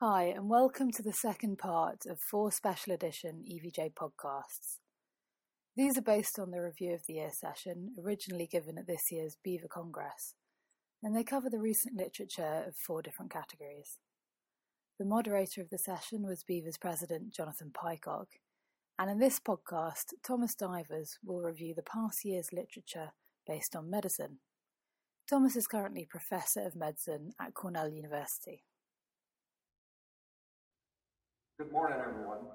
Hi, and welcome to the second part of four special edition EVJ podcasts. These are based on the review of the year session, originally given at this year's BEVA Congress, and they cover the recent literature of four different categories. The moderator of the session was BEVA's president, Jonathan Pycock, and in this podcast, Thomas Divers will review the past year's literature based on medicine. Thomas is currently Professor of Medicine at Cornell University. Good morning, everyone.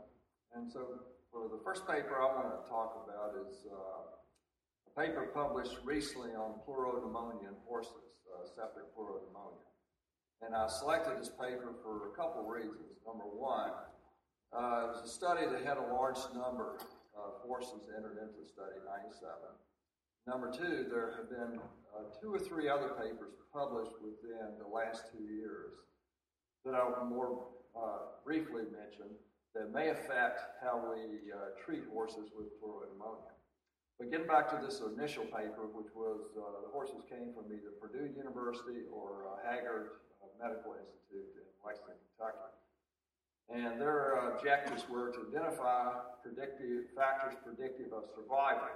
And so, for the first paper I want to talk about is uh, a paper published recently on pleuropneumonia in horses, uh, septic pleuropneumonia. And I selected this paper for a couple reasons. Number one, uh, it was a study that had a large number of horses entered into the study, 97. Number two, there have been uh, two or three other papers published within the last two years that will more uh, briefly mention that may affect how we uh, treat horses with pleuropneumonia. But getting back to this initial paper, which was uh, the horses came from either Purdue University or uh, Hagyard Medical Institute in Lexington, Kentucky. And their objectives were to identify predictive factors predictive of survival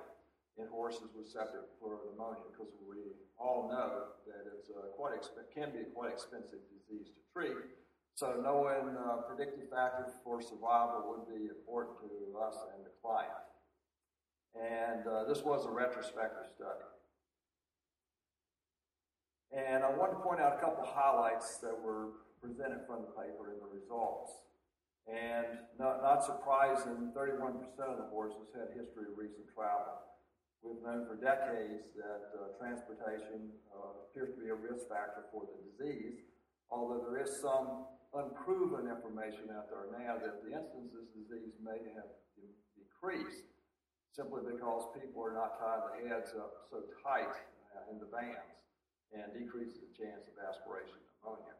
in horses with septic pleuropneumonia, because we all know that it's quite exp- can be a quite expensive disease to treat so knowing uh, predictive factors for survival would be important to us and the client. And uh, this was a retrospective study. And I want to point out a couple of highlights that were presented from the paper and the results. And not, not surprising, 31% of the horses had history of recent travel. We've known for decades that uh, transportation uh, appears to be a risk factor for the disease, although there is some unproven information out there now that the incidence of disease may have decreased simply because people are not tying the heads up so tight uh, in the bands and decreases the chance of aspiration pneumonia.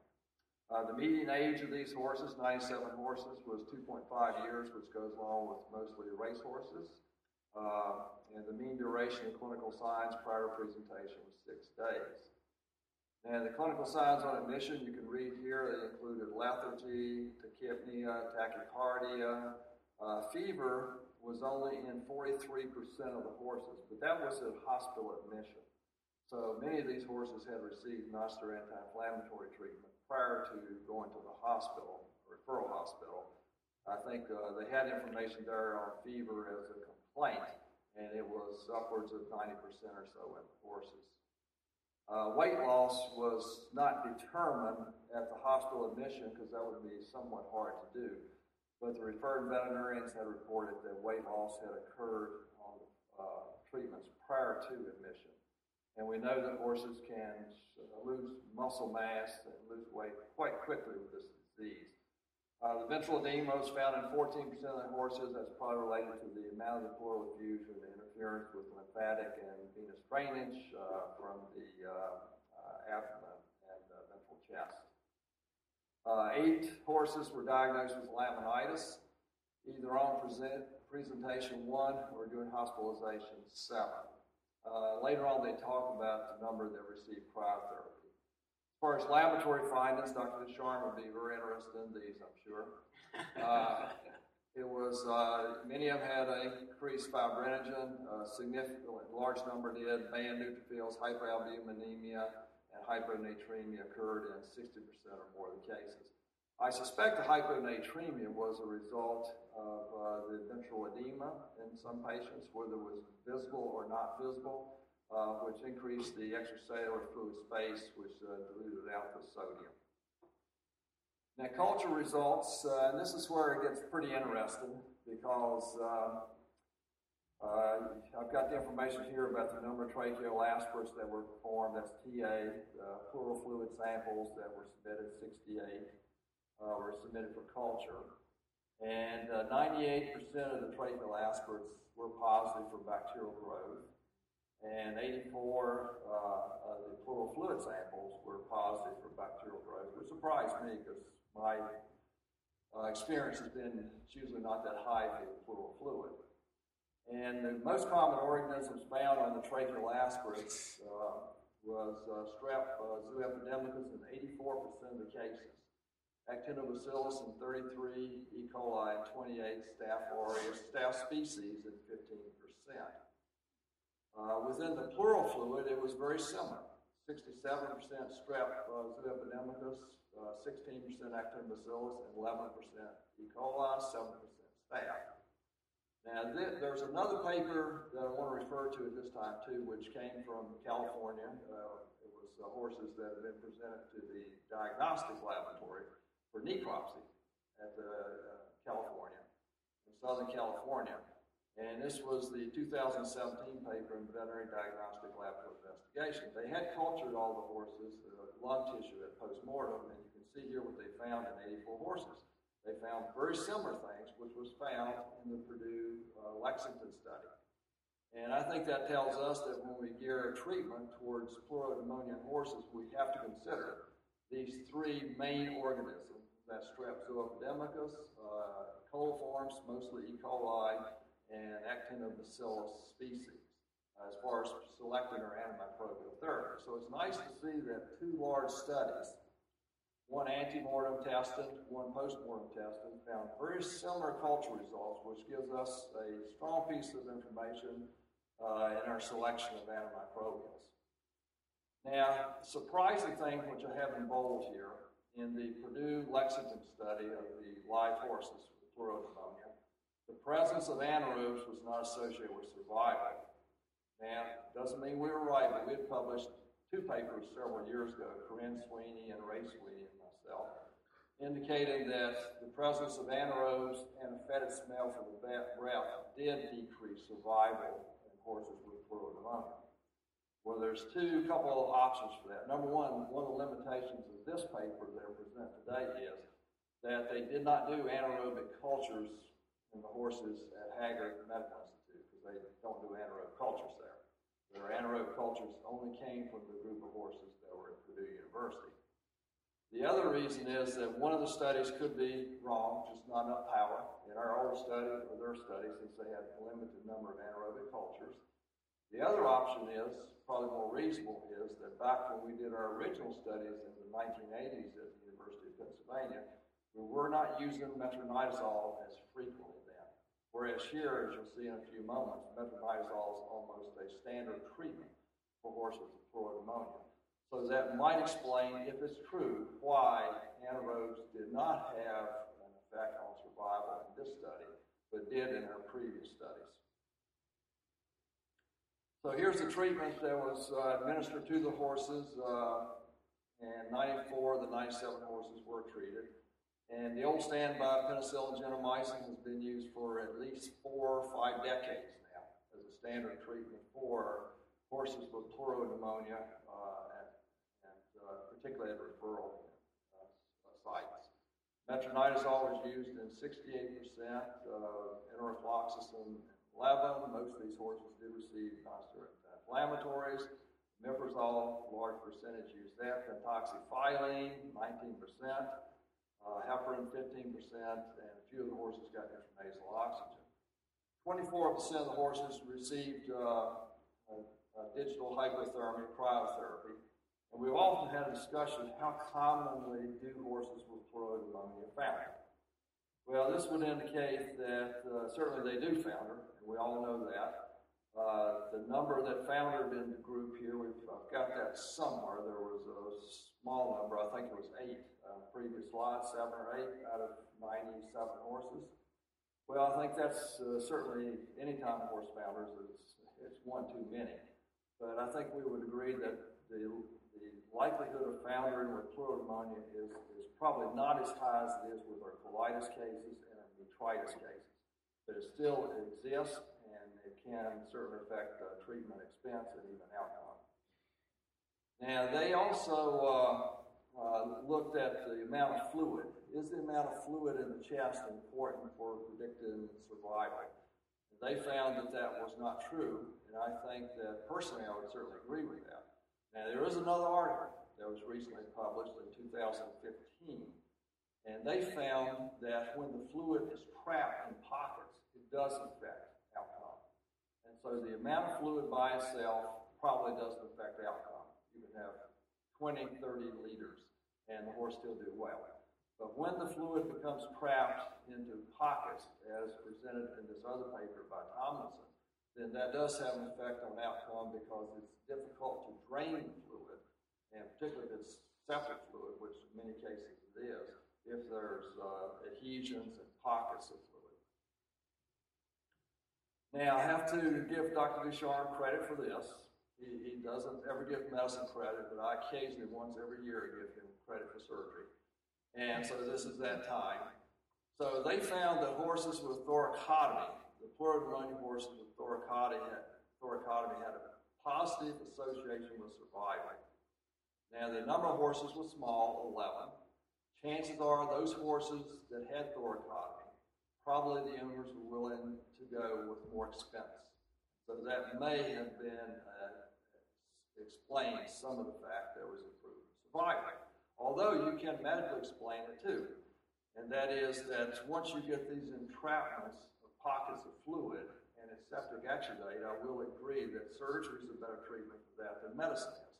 Uh, the median age of these horses, 97 horses, was 2.5 years, which goes along with mostly race horses. Uh, and the mean duration of clinical signs prior to presentation was six days. And the clinical signs on admission, you can read here, they included lethargy, tachypnea, tachycardia. Uh, fever was only in 43% of the horses, but that was at hospital admission. So many of these horses had received NOSTER anti-inflammatory treatment prior to going to the hospital, referral hospital. I think uh, they had information there on fever as a complaint, and it was upwards of 90% or so in the horses. Uh, weight loss was not determined at the hospital admission because that would be somewhat hard to do. But the referred veterinarians had reported that weight loss had occurred on uh, treatments prior to admission. And we know that horses can lose muscle mass and lose weight quite quickly with this disease. Uh, the ventral edema was found in 14% of the horses. That's probably related to the amount of the pleural effusion interference with lymphatic and venous drainage uh, from the uh, uh, abdomen and ventral chest. eight horses were diagnosed with laminitis, either on present, presentation one or during hospitalization seven. Uh, later on, they talk about the number that received cryotherapy. As far as laboratory findings, Dr. Sharma would be very interested in these, I'm sure. Uh, it was, uh, many of them had increased fibrinogen, a significantly large number did. Band neutrophils, hypoalbuminemia, and hyponatremia occurred in 60% or more of the cases. I suspect the hyponatremia was a result of uh, the ventral edema in some patients, whether it was visible or not visible, uh, which increased the extracellular fluid space, which uh, diluted out the sodium. Now, culture results, uh, and this is where it gets pretty interesting because uh, uh, I've got the information here about the number of tracheal aspirates that were performed. That's TA. pleural fluid samples that were submitted, 68, uh, were submitted for culture. And 98% uh, of the tracheal aspirates were positive for bacterial growth. And 84 uh, of the pleural fluid samples were positive for bacterial growth, which surprised me because my uh, experience has been it's usually not that high for the pleural fluid. And the most common organisms found on the tracheal aspirates uh, was uh, strep uh, zooepidemicus in 84% of the cases. actinobacillus in 33, E. coli in 28, Staph aureus, staph species in 15%. Uh, within the pleural fluid, it was very similar. 67% strep uh, zooepidemicus, uh, 16% actinobacillus, and 11% E. coli, 7% staph. Now, th- there's another paper that I want to refer to at this time, too, which came from California. Uh, it was uh, horses that had been presented to the diagnostic laboratory for necropsy at uh, California, in Southern California. And this was the 2017 paper in Veterinary Diagnostic Laboratory Investigation. They had cultured all the horses, uh, lung tissue at postmortem, and you can see here what they found in 84 horses. They found very similar things, which was found in the Purdue uh, Lexington study. And I think that tells us that when we gear a treatment towards pleuropneumonia in horses, we have to consider these three main organisms that strep zooepidemicus, uh, coliforms, mostly E. coli, and actinobacillus species as far as selecting our antimicrobial therapy. So it's nice to see that two large studies, one antemortem testing, one postmortem testing, found very similar culture results, which gives us a strong piece of information uh, in our selection of antimicrobials. Now, surprising thing, which I have in bold here, in the Purdue Lexington study of the live horses with pleuropneumonia, the presence of anaerobes was not associated with survival. Now, doesn't mean we were right, but we had published two papers several years ago, Corinne Sweeney and Ray Sweeney and myself, indicating that the presence of anaerobes and a fetid smell from the breath did decrease survival in horses with pleuropneumonia. Well, there's two couple of options for that. Number one, one of the limitations of this paper that I present today is that they did not do anaerobic cultures in the horses at Hagyard Medical Institute because they don't do anaerobic cultures there. Their anaerobic cultures only came from the group of horses that were at Purdue University. The other reason is that one of the studies could be wrong, just not enough power. In our old study, or their study, since they had a limited number of anaerobic cultures, the other option is, probably more reasonable, is that back when we did our original studies in the 1980s at the University of Pennsylvania, were not using metronidazole as frequently then. Whereas here, as you'll see in a few moments, metronidazole is almost a standard treatment for horses with pleuropneumonia. So that might explain, if it's true, why anaerobes did not have an effect on survival in this study, but did in our previous studies. So here's the treatment that was uh, administered to the horses, uh, and 94 of the 97 horses were treated. And the old standby penicillin gentamicin has been used for at least four or five decades now as a standard treatment for horses with pleuropneumonia, uh, and, and uh, particularly at referral uh, sites. Metronidazole is used in 68% of enrofloxacin 11. Most of these horses do receive nonsteroidal inflammatories. Omeprazole, large percentage used that. Pentoxifylline, 19%. Uh, heparin, 15%. And a few of the horses got intranasal oxygen. 24% of the horses received uh, digital hypothermia cryotherapy. And we've often had a discussion how commonly do horses with pleuropneumonia founder? Well, this would indicate that uh, certainly they do founder, and we all know that. Uh, the number that foundered in the group here, we've I've got that somewhere. There was a small number, I think it was eight uh, previous lots, seven or eight out of 97 horses. Well, I think that's uh, certainly any time horse founders, it's, it's one too many. But I think we would agree that the, the likelihood of foundering with pleuropneumonia is, is probably not as high as it is with our colitis cases and our botrytis cases but it still exists and it can certainly affect uh, treatment expense and even outcome. Now, they also uh, uh, looked at the amount of fluid. Is the amount of fluid in the chest important for predicting survival? They found that that was not true, and I think that personally I would certainly agree with that. Now, there is another article that was recently published in 2015 and they found that when the fluid is trapped in pockets, it does affect so the amount of fluid by itself probably doesn't affect outcome. You can have 20, 30 liters, and the horse still do well. But when the fluid becomes trapped into pockets, as presented in this other paper by Tomlinson, then that does have an effect on outcome because it's difficult to drain the fluid, and particularly if it's septic fluid, which in many cases it is, if there's uh, adhesions and pockets of fluid. Now, I have to give Dr. Ducharme credit for this. He, he doesn't ever give medicine credit, but I occasionally, once every year, give him credit for surgery. And so this is that time. So they found that horses with thoracotomy, the pleuropneumonia horses with thoracotomy had, thoracotomy had a positive association with survival. Now, the number of horses was small, 11. Chances are those horses that had thoracotomy, probably the owners were willing to go with more expense. So that may have been uh, explained some of the fact there was improved survival. Although you can medically explain it too. And that is that once you get these entrapments of pockets of fluid and it's septic exudate, I will agree that surgery is a better treatment for that than medicine is.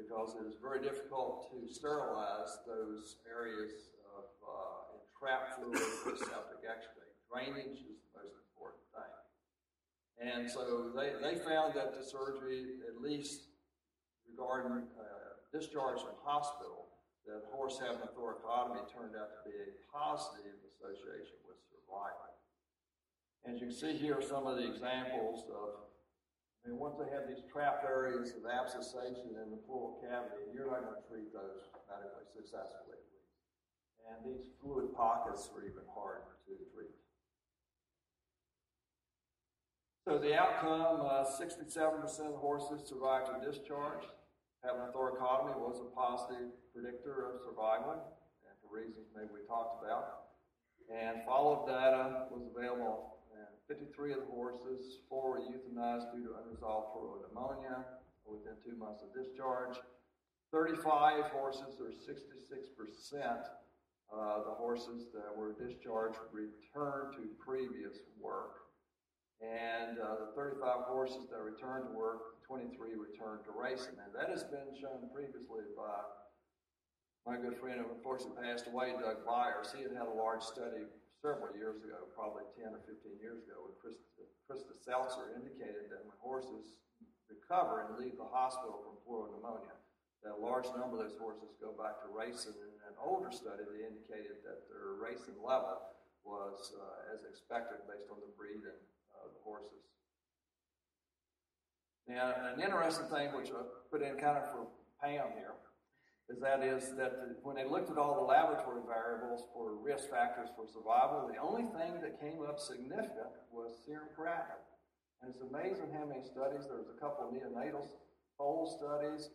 Because it is very difficult to sterilize those areas of entrapped fluid with septic exudate. Drainage is the most important thing. And so they, they found that the surgery, at least regarding uh, discharge from hospital, that horse having a thoracotomy turned out to be a positive association with survival. As you can see here, some of the examples of, I mean, once they have these trapped areas of abscessation in the pleural cavity, you're not going to treat those medically successfully. And these fluid pockets were even harder to treat. So the outcome, uh, 67% of horses survived to discharge. Having a thoracotomy was a positive predictor of survival, and for reasons maybe we talked about. And follow-up data was available. And 53 of the horses, four were euthanized due to unresolved pleural pneumonia within two months of discharge. 35 horses, or 66%, uh, the horses that were discharged returned to previous work. And uh, the 35 horses that returned to work 23 returned to racing. And that has been shown previously by my good friend of course, who unfortunately passed away, Doug Byars. He had had a large study several years ago, probably 10 or 15 years ago, with Krista, Krista Seltzer indicated that when horses recover and leave the hospital from pleural pneumonia, that a large number of those horses go back to racing. And in an older study, they indicated that their racing level was uh, as expected based on the breed and uh, the horses. Now, an interesting thing, which I put in kind of for Pam here, is that is that when they looked at all the laboratory variables for risk factors for survival, the only thing that came up significant was serum creatinine. And it's amazing how many studies. There was a couple of neonatal foal studies,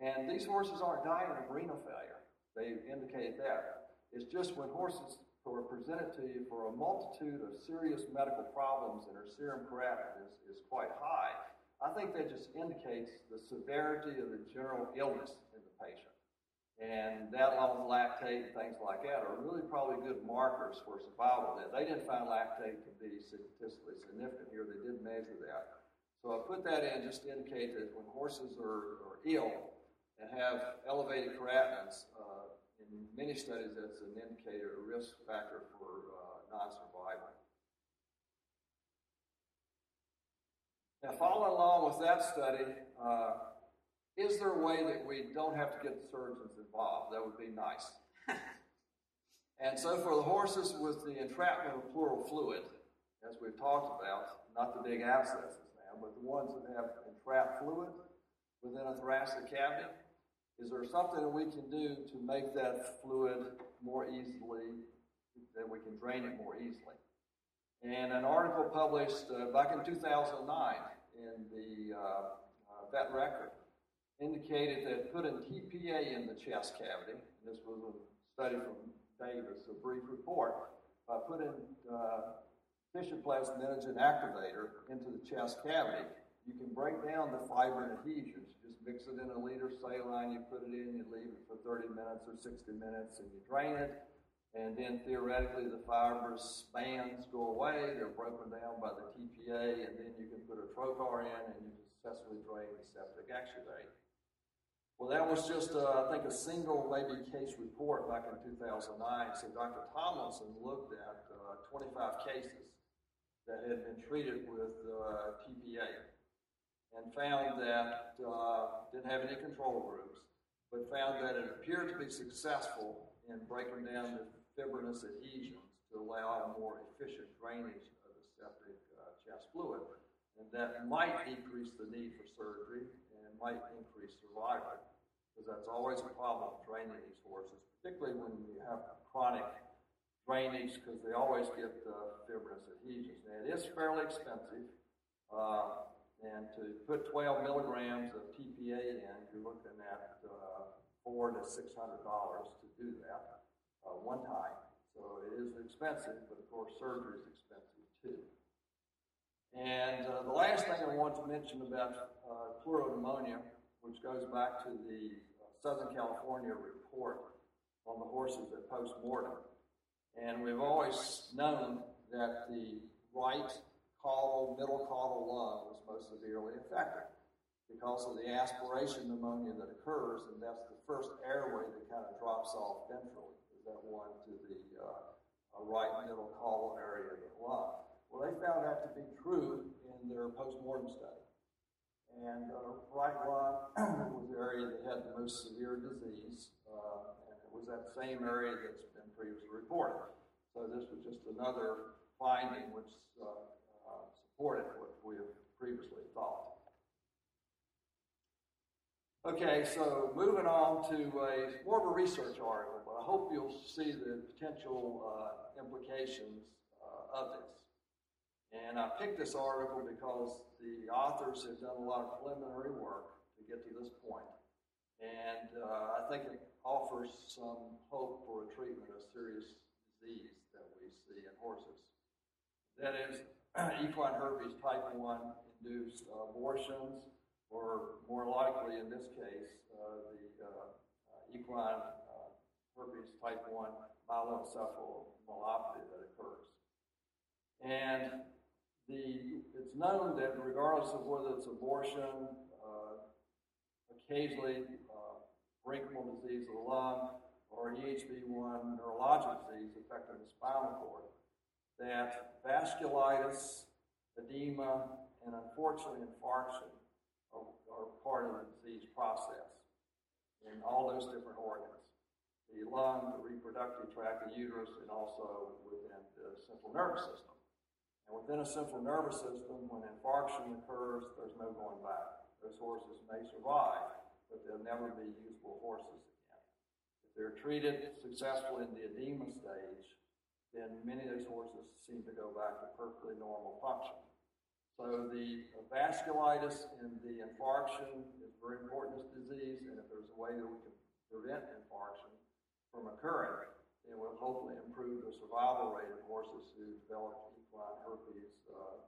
and these horses aren't dying of renal failure. They indicate that. It's just when horses are presented to you for a multitude of serious medical problems and their serum creatinine is, is quite high, I think that just indicates the severity of the general illness in the patient. And that along with lactate and things like that are really probably good markers for survival. They didn't find lactate to be statistically significant here. They didn't measure that. So I put that in just to indicate that when horses are, are ill and have elevated creatinines, uh, in many studies as an indicator, a risk factor for uh, non-survival. Now, following along with that study, uh, is there a way that we don't have to get the surgeons involved? That would be nice. and so, for the horses with the entrapment of pleural fluid, as we've talked about, not the big abscesses now, but the ones that have entrapped fluid within a thoracic cavity, is there something that we can do to make that fluid more easily, that we can drain it more easily? And an article published uh, back in 2009 in the uh, uh, Vet Record indicated that putting TPA in the chest cavity, this was a study from Davis, a brief report, by putting uh, tissue plasminogen activator into the chest cavity, you can break down the fibrin adhesions. Mix it in a liter saline, you put it in, you leave it for 30 minutes or 60 minutes, and you drain it and then theoretically the fibrous bands go away, they're broken down by the TPA, and then you can put a trocar in and you successfully drain the septic exudate. Well, that was just, uh, I think, a single maybe case report back in 2009. So Dr. Tomlinson looked at uh, 25 cases that had been treated with uh, TPA and found that uh, didn't have any control groups, but found that it appeared to be successful in breaking down the fibrinous adhesions to allow a more efficient drainage of the septic uh, chest fluid. And that might decrease the need for surgery and might increase survival because that's always a problem training these horses, particularly when you have chronic drainage because they always get uh, fibrous adhesions. And it is fairly expensive. Uh, and to put 12 milligrams of TPA in, you're looking at uh, four to six hundred dollars to do that uh, one time. So it is expensive, but of course surgery is expensive too. And uh, the last thing I want to mention about uh, pneumonia, which goes back to the Southern California report on the horses at post-mortem. And we've always known that the right caudal, middle caudal lung was most severely affected because of the aspiration pneumonia that occurs, and that's the first airway that kind of drops off ventrally, is that one to the uh, right middle caudal area of the lung. Well, they found that to be true in their post-mortem study. And uh, right lung was the area that had the most severe disease, uh, and it was that same area that's been previously reported. So this was just another finding which uh, uh supported what we have previously thought. Okay, so moving on to a more of a research article, but I hope you'll see the potential uh, implications uh, of this. And I picked this article because the authors have done a lot of preliminary work to get to this point. And uh, I think it offers some hope for a treatment of serious disease that we see in horses. That is, equine herpes type 1 induced abortions, or more likely in this case, uh, the uh, equine uh, herpes type 1 myeloencephalomyopathy that occurs. And the, it's known that regardless of whether it's abortion, uh, occasionally uh, disease of the lung, or an EHV1 neurologic disease affecting the spinal cord, that vasculitis, edema, and unfortunately infarction are, are part of the disease process in all those different organs the lung, the reproductive tract, the uterus, and also within the central nervous system. And within a central nervous system, when infarction occurs, there's no going back. Those horses may survive, but they'll never be usable horses again. If they're treated successfully in the edema stage, then many of those horses seem to go back to perfectly normal function. So the vasculitis and the infarction is very important this disease, and if there's a way that we can prevent infarction from occurring, then we'll hopefully improve the survival rate of horses who develop equine herpes uh,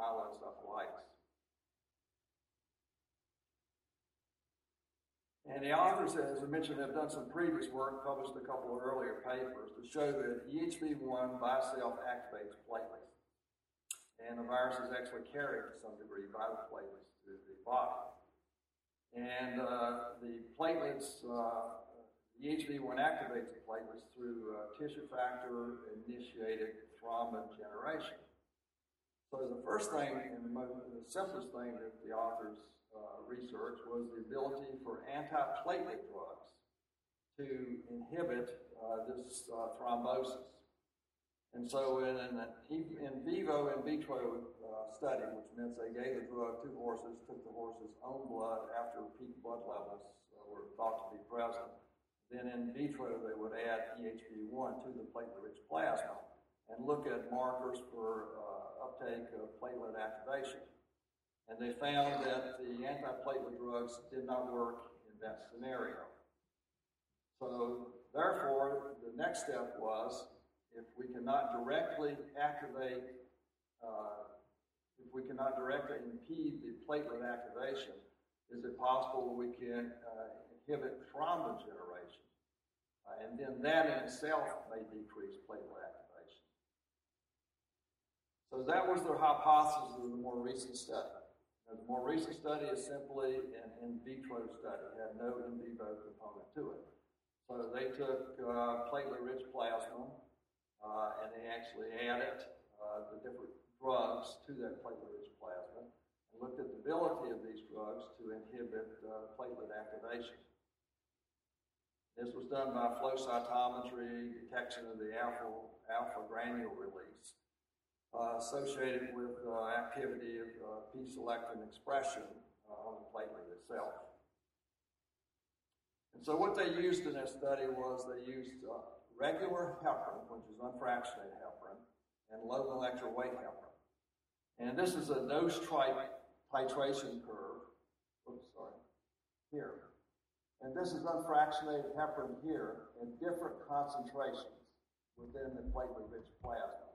myeloencephalitis. And the authors, as I mentioned, have done some previous work, published a couple of earlier papers to show that EHV1 by itself activates platelets. And the virus is actually carried to some degree by the platelets to the body. And uh, the platelets, uh, the EHV1 activates the platelets through uh, tissue factor initiated thrombin generation. So the first thing and the, most, the simplest thing that the authors uh, researched was the ability for antiplatelet drugs to inhibit uh, this uh, thrombosis. And so in an in vivo in vitro uh, study, which means they gave the drug to horses, took the horse's own blood after peak blood levels uh, were thought to be present. Then in vitro, they would add EHV1 to the platelet-rich plasma and look at markers for uptake of platelet activation. And they found that the antiplatelet drugs did not work in that scenario. So, therefore, the next step was if we cannot directly activate, uh, if we cannot directly impede the platelet activation, is it possible we can uh, inhibit thrombin generation? Uh, and then that in itself may decrease platelet activation. So that was their hypothesis of the more recent study. The more recent study is simply an in vitro study, it had no in vivo component to it. So they took uh, platelet-rich plasma uh, and they actually added uh, the different drugs to that platelet-rich plasma and looked at the ability of these drugs to inhibit uh, platelet activation. This was done by flow cytometry, detection of the alpha, alpha granule release uh, associated with uh, activity of uh, P-selectin expression uh, on the platelet itself. And so what they used in this study was they used uh, regular heparin, which is unfractionated heparin, and low molecular weight heparin. And this is a dose titration curve. Oops, sorry. Here. And this is unfractionated heparin here in different concentrations within the platelet-rich plasma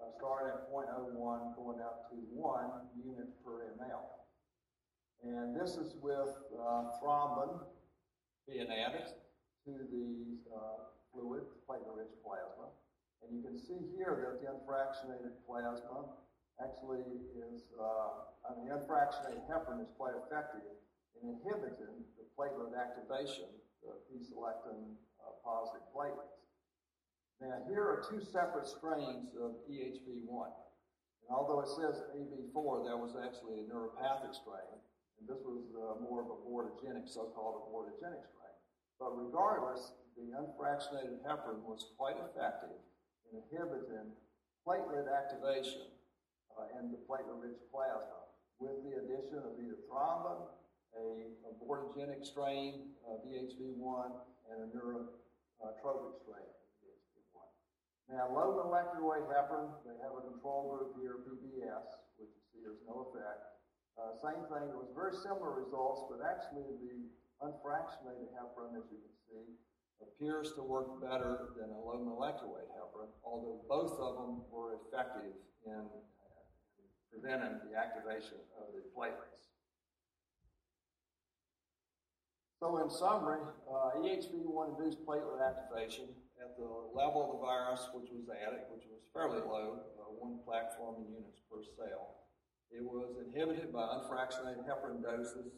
uh, starting at 0.01 going up to 1 unit per ml. And this is with uh, thrombin being added to the uh, fluid, platelet-rich plasma. And you can see here that the unfractionated plasma actually is, uh, I mean, the unfractionated heparin is quite effective in inhibiting the platelet activation, the P-selectin uh, positive platelets. Now, here are two separate strains of EHV1. And although it says AB4, that was actually a neuropathic strain, and this was uh, more of a abortogenic, so-called abortogenic strain. But regardless, the unfractionated heparin was quite effective in inhibiting platelet activation uh, in the platelet-rich plasma with the addition of either thrombin, a abortogenic strain of EHV1, and a neurotropic strain. Now, low molecular weight heparin, they have a control group here, PBS, which you see there's no effect. Uh, same thing, it was very similar results, but actually the unfractionated heparin, as you can see, appears to work better than a low molecular weight heparin, although both of them were effective in uh, preventing the activation of the platelets. So, in summary, uh, EHV1 induced platelet activation at the level of the virus, which was added, which was fairly low, uh, one plaque-forming units per cell. It was inhibited by unfractionated heparin doses.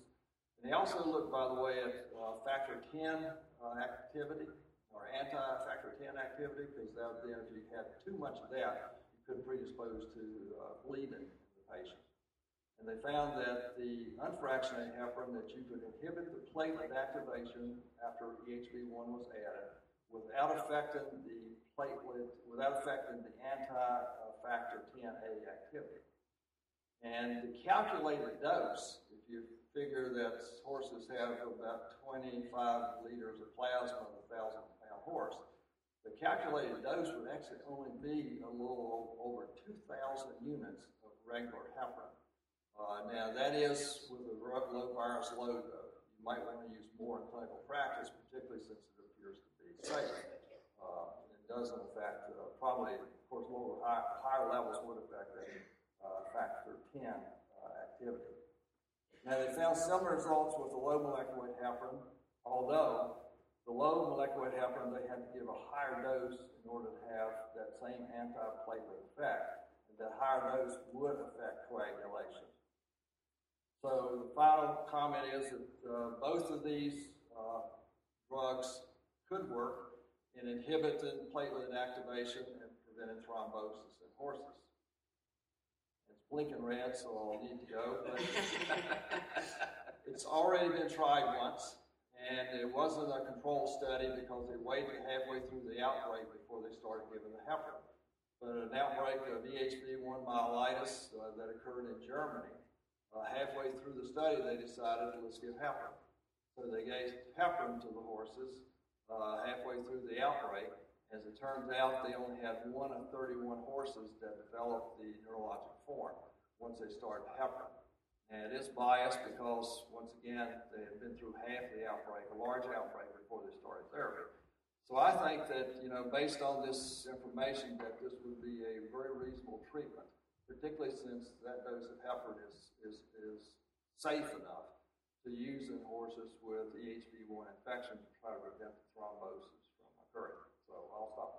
And they also looked, by the way, at uh, factor 10 uh, activity or anti-factor 10 activity, because that then if you had too much of that, you could predispose to uh, bleeding in the patient. And they found that the unfractionated heparin, that you could inhibit the platelet activation after EHV1 was added, without affecting the platelet, without affecting the anti-factor 10A activity. And the calculated dose, if you figure that horses have about 25 liters of plasma of a thousand pound horse, the calculated dose would actually only be a little over 2,000 units of regular heparin. Uh, now, that is with a low virus load, though. You might want to use more in clinical practice, particularly since safe. Uh, it doesn't affect, uh, probably, of course, lower, high, higher levels would affect a uh, factor 10 uh, activity. Now, they found similar results with the low molecular weight heparin, although the low molecular weight heparin, they had to give a higher dose in order to have that same antiplatelet effect. And that higher dose would affect coagulation. So the final comment is that uh, both of these uh, drugs could work in inhibiting platelet activation and preventing thrombosis in horses. It's blinking red, so I'll need to go. But it's already been tried once, and it wasn't a control study because they waited halfway through the outbreak before they started giving the heparin. But an outbreak of EHV1 myelitis uh, that occurred in Germany, uh, halfway through the study, they decided, let's give heparin. So they gave heparin to the horses, uh, halfway through the outbreak. As it turns out, they only had one of 31 horses that developed the neurologic form once they started heparin. And it is biased because, once again, they had been through half the outbreak, a large outbreak, before they started therapy. So I think that, you know, based on this information, that this would be a very reasonable treatment, particularly since that dose of heparin is, is, is safe enough to use in horses with EHV1 infection to try to prevent the thrombosis from occurring. So I'll stop.